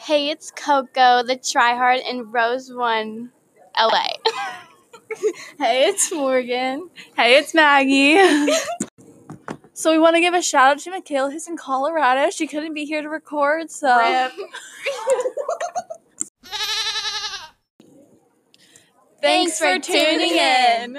Hey, it's Coco, the tryhard in Rose One, LA. Hey, it's Morgan. Hey, it's Maggie. so we want to give a shout out to Michaela who's in Colorado. She couldn't be here to record, so thanks for tuning in.